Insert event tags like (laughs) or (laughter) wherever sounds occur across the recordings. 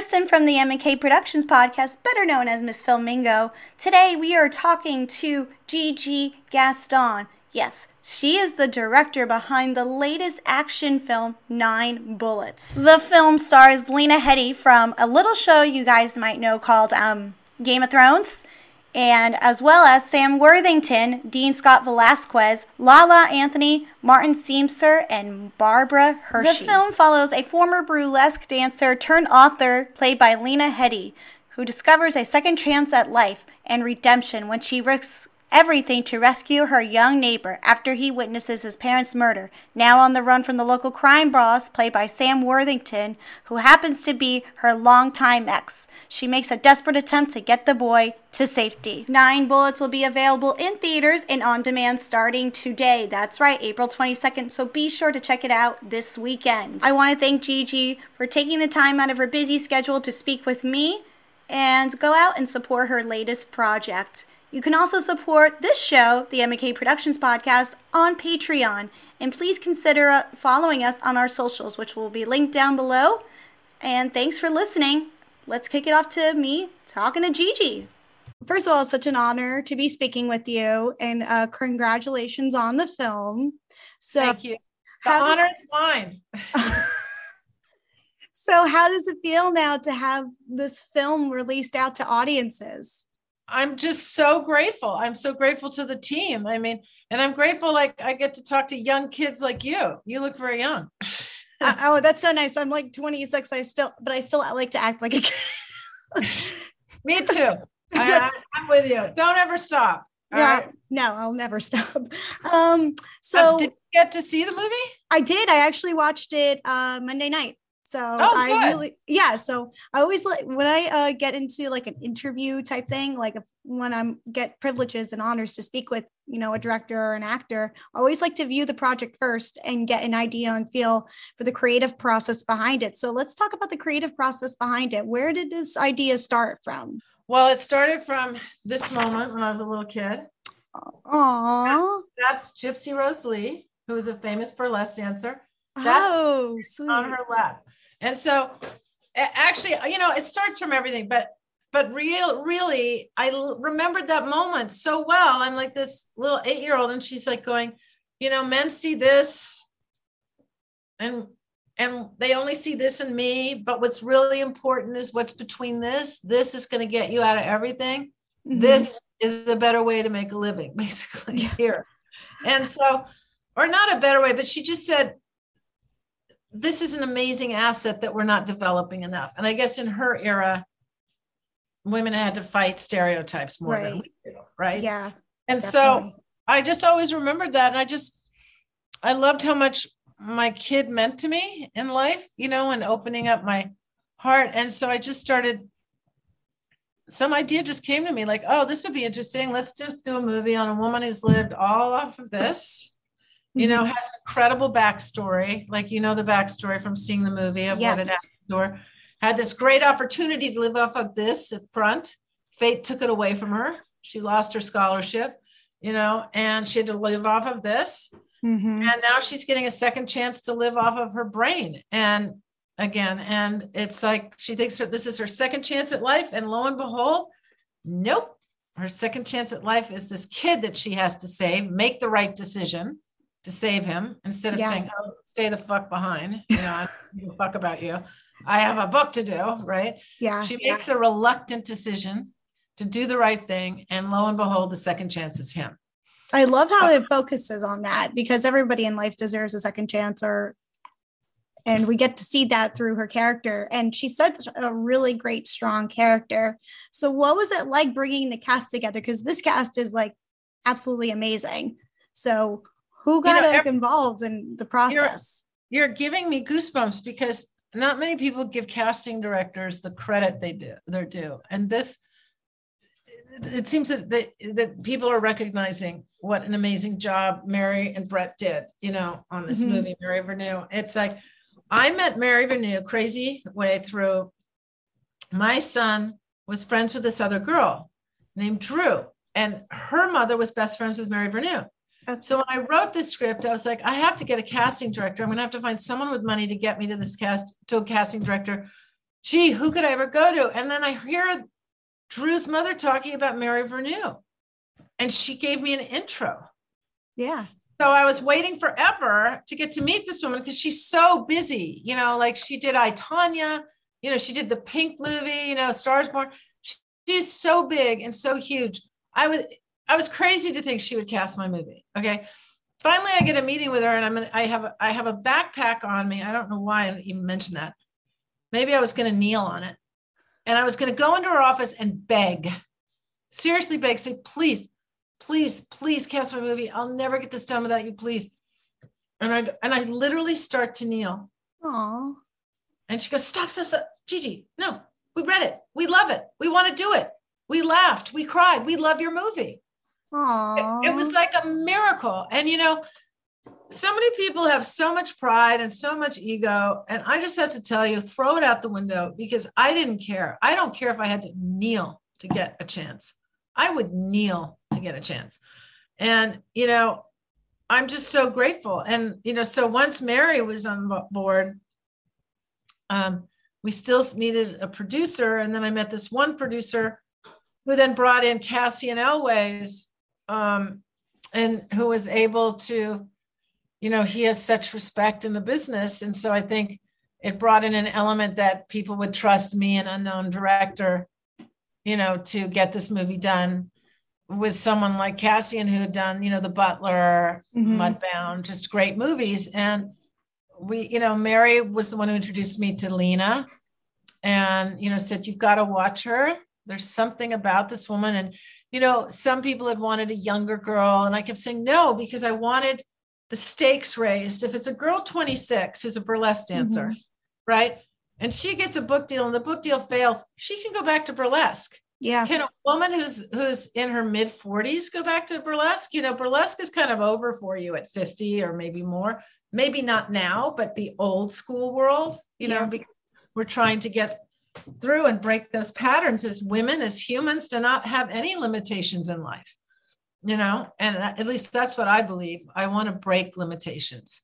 Kristin from the M&K Productions podcast, better known as Miss Filmingo. Today we are talking to Gigi Gaston. Yes, she is the director behind the latest action film, Nine Bullets. The film stars Lena Headey from a little show you guys might know called um, Game of Thrones and as well as Sam Worthington, Dean Scott Vazquez, Lala Anthony, Martin Sensmeier, and Barbara Hershey. The film follows a former burlesque dancer turned author, played by Lena Headey, who discovers a second chance at life and redemption when she risks everything to rescue her young neighbor after he witnesses his parents' murder. Now on the run from the local crime boss, played by Sam Worthington, who happens to be her longtime ex. She makes a desperate attempt to get the boy to safety. Nine Bullets will be available in theaters and on demand starting today. That's right, April 22nd, so be sure to check it out this weekend. I want to thank Gigi for taking the time out of her busy schedule to speak with me and go out and support her latest project. You can also support this show, the M&K Productions Podcast, on Patreon. And please consider uh, following us on our socials, which will be linked down below. And thanks for listening. Let's kick it off to me talking to Gigi. First of all, it's such an honor to be speaking with you, and uh, congratulations on the film. So, thank you. The honor is mine. (laughs) so, how does it feel now to have this film released out to audiences? I'm just so grateful. I'm so grateful to the team. I mean, and I'm grateful like I get to talk to young kids like you. You look very young. (laughs) uh, oh, that's so nice. I'm like 26. I still, but I still like to act like a kid. (laughs) Me too. (laughs) I, am with you. Don't ever stop. yeah, right? no, I'll never stop. Um, so uh, did you get to see the movie? I did. I actually watched it uh, Monday night. So oh, I really, yeah. So I always like when I uh, get into like an interview type thing, like if, when I'm get privileges and honors to speak with, you know, a director or an actor, I always like to view the project first and get an idea and feel for the creative process behind it. So let's talk about the creative process behind it. Where did this idea start from? Well, it started from this moment when I was a little kid. Aww. That's Gypsy Rose Lee, who is a famous burlesque dancer. That's oh, sweet. on her lap. And so actually, you know, it starts from everything, but but real really I remembered that moment so well. I'm like this little 8-year-old and she's like going, you know, men see this and and they only see this in me, but what's really important is what's between this. This is going to get you out of everything. Mm-hmm. This is a better way to make a living (laughs) basically here. And so or not a better way, but she just said this is an amazing asset that we're not developing enough. And I guess in her era, women had to fight stereotypes more right. than we do, right? Yeah. And definitely. so I just always remembered that. And I just, I loved how much my kid meant to me in life, you know, and opening up my heart. And so I just started, some idea just came to me like, oh, this would be interesting. Let's just do a movie on a woman who's lived all off of this you know, mm-hmm. has incredible backstory. Like, you know, the backstory from seeing the movie of yes. what an actor had this great opportunity to live off of this at front. Fate took it away from her. She lost her scholarship, you know, and she had to live off of this. Mm-hmm. And now she's getting a second chance to live off of her brain. And again, and it's like she thinks her, this is her second chance at life. And lo and behold, nope. Her second chance at life is this kid that she has to save, make the right decision to save him instead of yeah. saying, "Oh, stay the fuck behind." You know, I don't fuck about you. I have a book to do, right? Yeah. She makes a reluctant decision to do the right thing, and lo and behold, the second chance is him. I love how it focuses on that because everybody in life deserves a second chance, or and we get to see that through her character. And she's such a really great, strong character. So, what was it like bringing the cast together? Because this cast is like absolutely amazing. So, who got you know, every, involved in the process? you're, you're, giving me goosebumps because not many people give casting directors the credit they do they're due. And this it seems that, that that people are recognizing what an amazing job mary and brett did you know on this mm-hmm. movie mary vernieu it's like i met mary vernieu crazy way through my son was friends with this other girl named drew and her mother was best friends with mary vernieu so when I wrote the script, I was like, I have to get a casting director. I'm going to have to find someone with money to get me to this cast to a casting director gee, who could I ever go to? And then I hear Drew's mother talking about Mary Vernieu, and she gave me an intro. Yeah. So I was waiting forever to get to meet this woman because she's so busy. You know, like she did I Tonya, you know, she did the Pink movie, you know, Stars Born. She's so big and so huge. I was I was crazy to think she would cast my movie. Okay. Finally, I get a meeting with her, and I'm gonna, I have I have a backpack on me. I don't know why I even mentioned that. Maybe I was going to kneel on it, and I was going to go into her office and beg, seriously beg, say, please, please, please cast my movie. I'll never get this done without you, please. And I and I literally start to kneel. Aww. And she goes, stop, stop, stop, Gigi. No, we read it. We love it. We want to do it. We laughed. We cried. We love your movie. Aww. It, it was like a miracle. And you know, so many people have so much pride and so much ego. And I just have to tell you, throw it out the window because I didn't care. I don't care if I had to kneel to get a chance. I would kneel to get a chance. And, you know, I'm just so grateful. And, you know, so once Mary was on board, um, we still needed a producer. And then I met this one producer who then brought in Cassian Elwes, um, and who was able to, you know, he has such respect in the business. And so I think it brought in an element that people would trust me, an unknown director, you know, to get this movie done with someone like Cassian who had done, you know, The Butler, mm-hmm. Mudbound, just great movies. And we, you know, Mary was the one who introduced me to Lena and, you know, said, you've got to watch her. There's something about this woman. And, you know, some people had wanted a younger girl. And I kept saying no, because I wanted the stakes raised. If it's a girl 26 who's a burlesque dancer, mm-hmm. right? And she gets a book deal and the book deal fails, she can go back to burlesque. Yeah. Can a woman who's who's in her mid 40s go back to burlesque? You know, burlesque is kind of over for you at 50 or maybe more. Maybe not now, but the old school world, you yeah. know, because we're trying to get through and break those patterns as women, as humans, to not have any limitations in life. You know, and at least that's what I believe. I want to break limitations,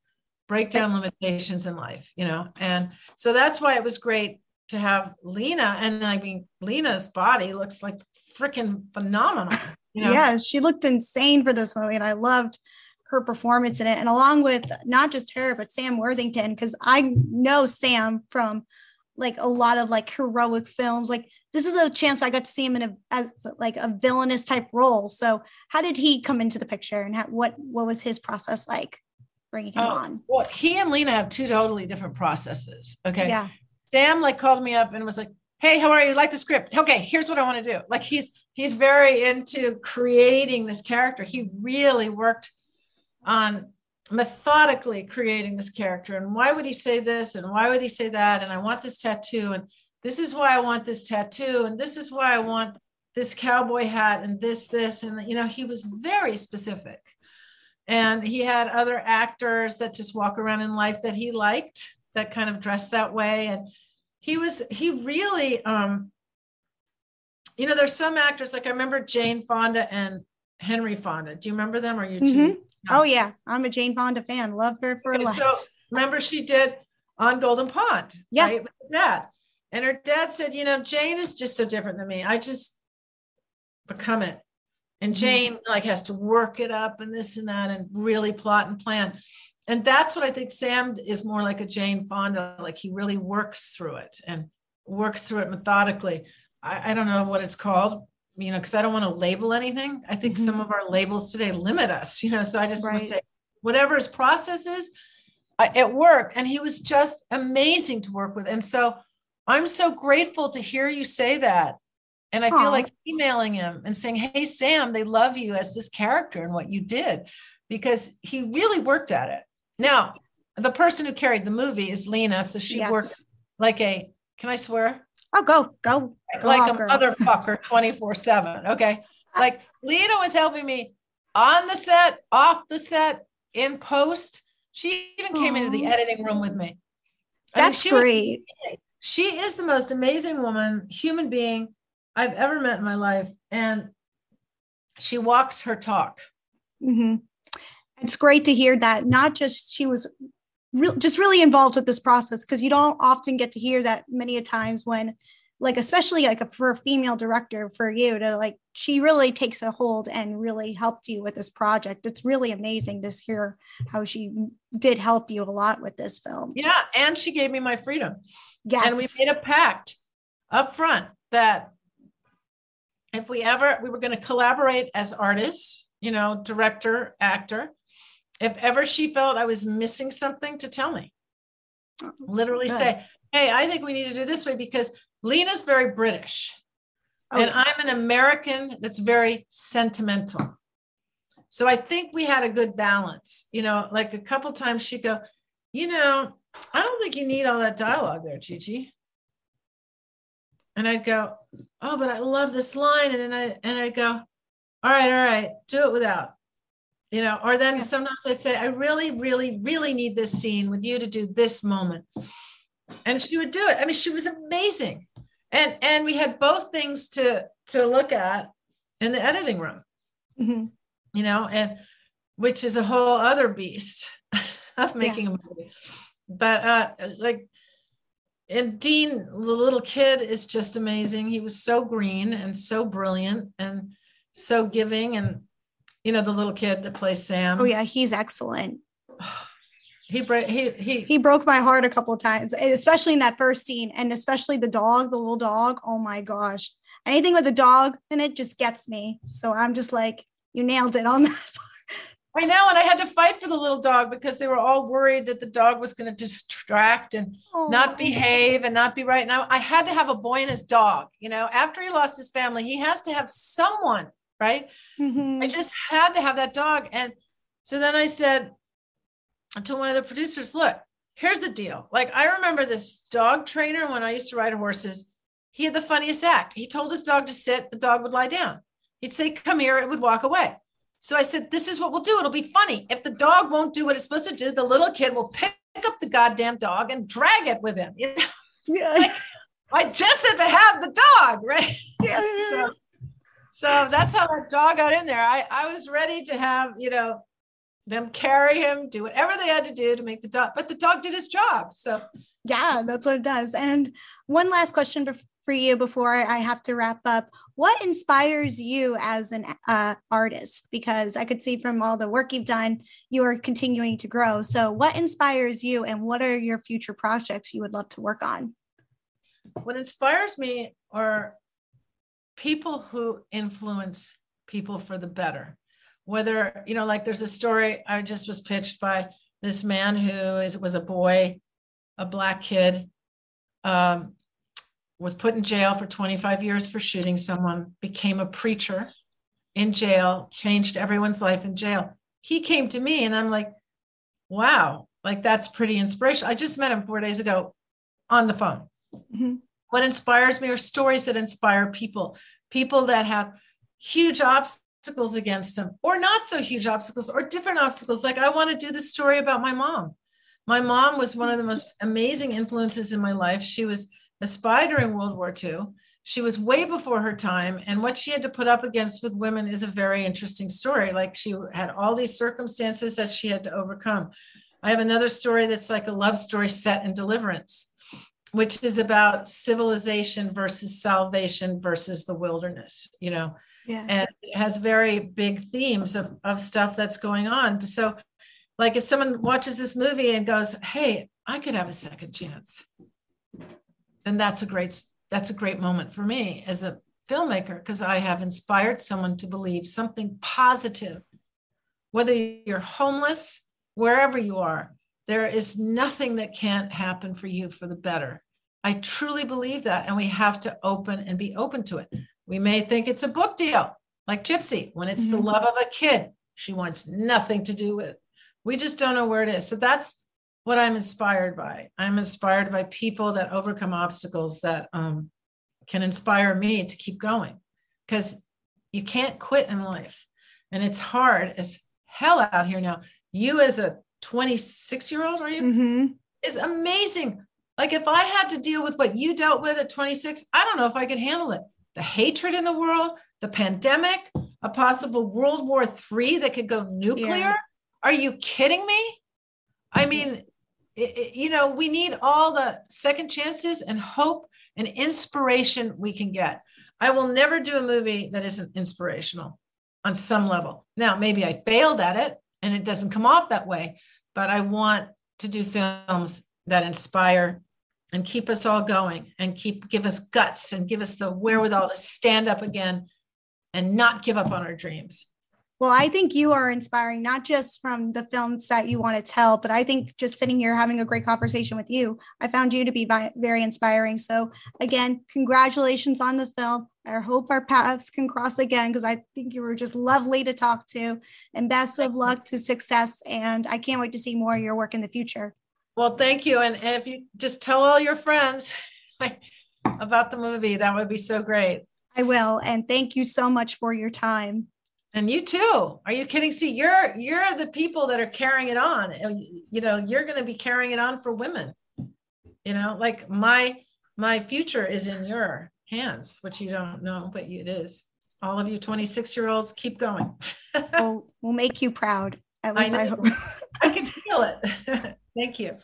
break down limitations in life, you know. And so that's why it was great to have Lena. And I mean, Lena's body looks like freaking phenomenal. You know? Yeah, she looked insane for this movie. And I loved her performance in it. And along with not just her, but Sam Worthington, because I know Sam from like a lot of like heroic films. Like this is a chance I got to see him in a as like a villainous type role. So how did he come into the picture, and how, what what was his process like bringing him oh, on? Well, he and Lena have two totally different processes. Okay. Yeah. Sam like called me up and was like, "Hey, how are you? Like the script? Okay, here's what I want to do." Like he's he's very into creating this character. He really worked on methodically creating this character. And why would he say this? And why would he say that? And i want this tattoo. And this is why i want this tattoo. And this is why i want this cowboy hat and this this. And you know he was very specific. And he had other actors that just walk around in life that he liked that kind of dress that way. And he was he really um you know there's some actors like i remember jane fonda and henry fonda. Do you remember them? Or you mm-hmm. two Oh yeah, I'm a Jane Fonda fan. Love her for okay, life. So remember, she did on Golden Pond. Yeah, right, dad, and her dad said, "You know, Jane is just so different than me. I just become it." And mm-hmm. Jane like has to work it up and this and that and really plot and plan. And that's what I think Sam is more like a Jane Fonda. Like he really works through it and works through it methodically. I, I don't know what it's called, you know, because I don't want to label anything. I think mm-hmm. some of our labels today limit us, you know. So I just right. want to say, whatever his process is, I, it worked. And he was just amazing to work with. And so I'm so grateful to hear you say that. And I Aww. feel like emailing him and saying, Hey, Sam, they love you as this character and what you did, because he really worked at it. Now, the person who carried the movie is Lena. So she yes. worked like a, can I swear? Oh, go, go. Like a motherfucker (laughs) 24 7. Okay. (laughs) Like Lena was helping me on the set, off the set, in post. She even Aww. came into the editing room with me. I That's mean, great. she is the most amazing woman, human being I've ever met in my life. And she walks her talk. Mm-hmm. It's great to hear that not just she was re- just really involved with this process because you don't often get to hear that many a times when like especially like a, for a female director for you to like she really takes a hold and really helped you with this project. It's really amazing to hear how she did help you a lot with this film. Yeah and she gave me my freedom. Yes and we made a pact up front that if we ever we were going to collaborate as artists you know director actor if ever she felt i was missing something to tell me. Oh, Literally Good. say hey i think we need to do this way because Lena's very British. Okay. And I'm an American that's very sentimental. So I think we had a good balance. You know, like a couple times she'd go, you know, I don't think you need all that dialogue there, Gigi. And I'd go, oh, but I love this line. And then I and I'd go, all right, all right, do it without. You know, or then sometimes I'd say, I really, really, really need this scene with you to do this moment and she would do it. I mean, she was amazing. And and we had both things to to look at in the editing room. Mm-hmm. You know, and which is a whole other beast (laughs) of making yeah. a movie. But uh like and Dean, the little kid, is just amazing. He was so green and so brilliant and so giving. And you know, the little kid that plays Sam. Oh yeah, he's excellent. (sighs) (sighs) (sighs) he broke he he he broke my heart a couple of times especially in that first scene and especially the dog the little dog oh my gosh anything with a dog in it just gets me so i'm just like you nailed it on (laughs) that part. i know and i had to fight for the little dog because they were all worried that the dog was going to distract and oh. not behave and not be right now I, I had to have a boy and his dog you know after he lost his family he has to have someone right mm-hmm. i just had to have that dog and so then i said to one of the producers, look, here's the deal. Like I remember this dog trainer when I used to ride horses. He had the funniest act. He told his dog to sit, the dog would lie down. He'd say, Come here, it would walk away. So I said, This is what we'll do. It'll be funny. If the dog won't do what it's supposed to do, the little kid will pick up the goddamn dog and drag it with him. (laughs) You know? Yeah. like, I just had to have the dog, right? (laughs) Yeah. (laughs) so, so that's how that dog got in there. I, I was ready to have, you know, them carry him, do whatever they had to do to make the dog, but the dog did his job. So, yeah, that's what it does. And one last question for you before I have to wrap up. What inspires you as an uh, artist? Because I could see from all the work you've done, you are continuing to grow. So, what inspires you, and what are your future projects you would love to work on? What inspires me are people who influence people for the better whether you know like there's a story i just was pitched by this man who is was a boy a black kid um, was put in jail for 25 years for shooting someone became a preacher in jail changed everyone's life in jail. He came to me and i'm like wow like that's pretty inspirational. I just met him four days ago on the phone. Mm-hmm. what inspires me are stories that inspire people people that have huge obstacles obstacles against them or not so huge obstacles or different obstacles. Like i want to do the story about my mom. My mom was one of the most amazing influences in my life. She was a spy during world war ii she was way before her time and what she had to put up against with women is a very interesting story. Like she had all these circumstances that she had to overcome. I have another story that's like a love story set in deliverance which is about civilization versus salvation versus the wilderness you know? Yeah. and it has very big themes of, of stuff that's going on. So like if someone watches this movie and goes hey i could have a second chance then that's a great that's a great moment for me as a filmmaker because i have inspired someone to believe something positive. Whether you're homeless wherever you are there is nothing that can't happen for you for the better i truly believe that and we have to open and be open to it we may think it's a book deal, like Gypsy, when it's mm-hmm. the love of a kid. She wants nothing to do with. We just don't know where it is. So that's what I'm inspired by. I'm inspired by people that overcome obstacles that um, can inspire me to keep going because you can't quit in life. And it's hard as hell out here now. You, as a 26 year old, are you? Mm-hmm. Is amazing. Like if I had to deal with what you dealt with at 26, I don't know if I could handle it the hatred in the world, the pandemic, a possible World War III that could go nuclear. Yeah. Are you kidding me? I mean, it, it, you know, we need all the second chances and hope and inspiration we can get. I will never do a movie that isn't inspirational on some level. Now, maybe I failed at it and it doesn't come off that way, but I want to do films that inspire and keep us all going and keep give us guts and give us the wherewithal to stand up again and not give up on our dreams. Well, I think you are inspiring, not just from the films that you want to tell, but I think just sitting here having a great conversation with you, I found you to be very inspiring. So, again, congratulations on the film. I hope our paths can cross again because I think you were just lovely to talk to. And best of luck to success. And I can't wait to see more of your work in the future. Well, thank you. And if you just tell all your friends (laughs) about the movie, that would be so great. I will. And thank you so much for your time. And you too. Are you kidding? See, you're you're the people that are carrying it on. You know, you're going to be carrying it on for women. You know, like my my future is in your hands, which you don't know, but it is. All of you 26 year olds, keep going. (laughs) we'll, we'll make you proud. At least I, I hope. (laughs) I can feel it. (laughs) Thank you.